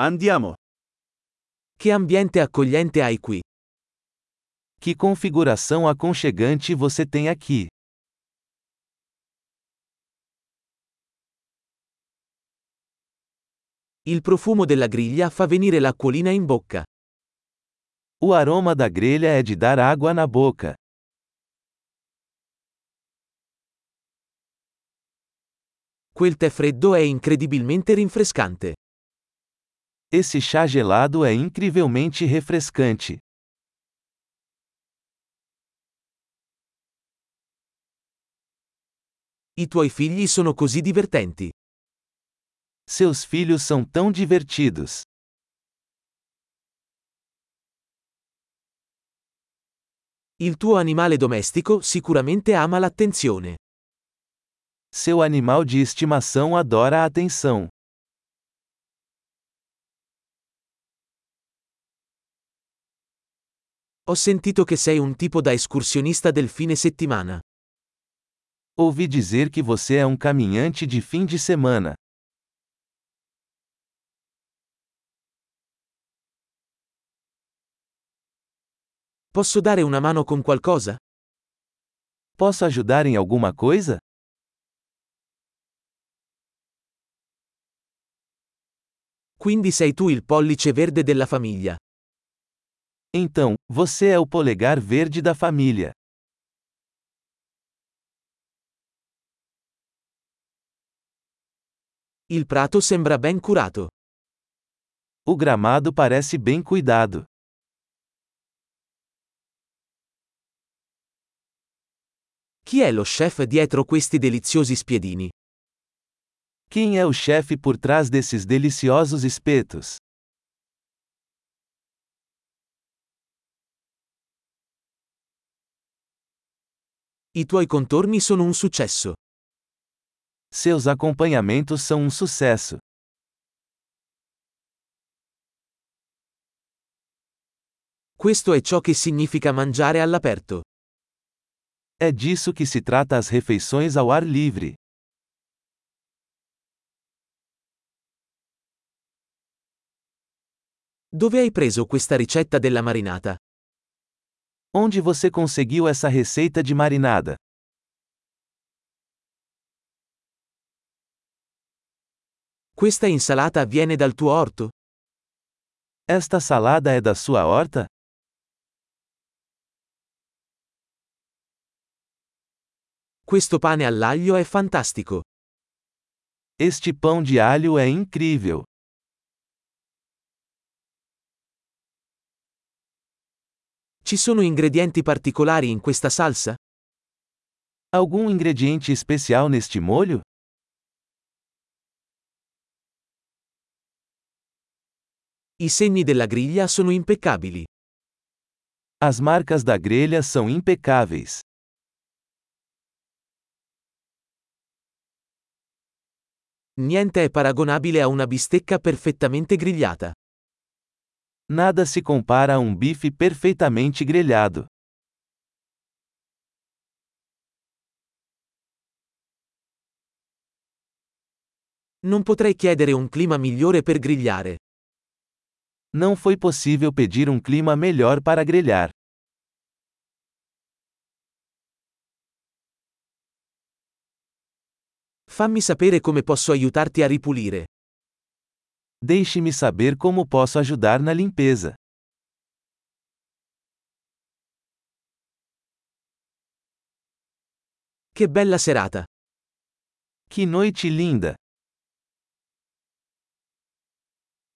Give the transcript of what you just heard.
Andiamo. Che ambiente accogliente hai qui. Que configuração aconchegante você tem aqui. Il profumo della griglia fa venire l'acquolina in bocca. O aroma da grelha é de dar água na boca. Quel tè freddo è incredibilmente rinfrescante. Esse chá gelado é incrivelmente refrescante. I tuoi figli sono così divertenti. Seus filhos são tão divertidos. Il tuo animale domestico sicuramente ama l'attenzione. Seu animal de estimação adora a atenção. Ho sentito che sei un tipo da escursionista del fine settimana. Ouvi dizer que você é um caminhante de fim de semana. Posso dare una mano con qualcosa? Posso ajudar em alguma coisa? Quindi sei tu il pollice verde della famiglia. Então, você é o polegar verde da família. Il prato sembra ben curato. O gramado parece bem cuidado. Chi è lo chef dietro questi deliziosi spiedini? Quem é o chefe por trás desses deliciosos espetos? I tuoi contorni sono un successo. Seus acompanhamentos são um sucesso. Questo è ciò che significa mangiare all'aperto. É disso que se trata as refeições ao ar livre. Dove hai preso questa ricetta della marinata? Onde você conseguiu essa receita de marinada? Questa insalata viene dal tuo orto? Esta salada é da sua horta? Questo pane all'aglio è fantastico. Este pão de alho é incrível. Ci sono ingredienti particolari in questa salsa? Algum ingrediente especial neste molho? I segni della griglia sono impeccabili. As marcas da grelha são impecáveis. Niente è paragonabile a una bistecca perfettamente grigliata. Nada se compara a um bife perfeitamente grelhado. Non potrei chiedere un clima migliore per grigliare. Não foi possível pedir um clima melhor para grelhar. Fammi sapere come posso aiutarti a ripulire. Deixe-me saber como posso ajudar na limpeza. Che bella serata! Que noite linda!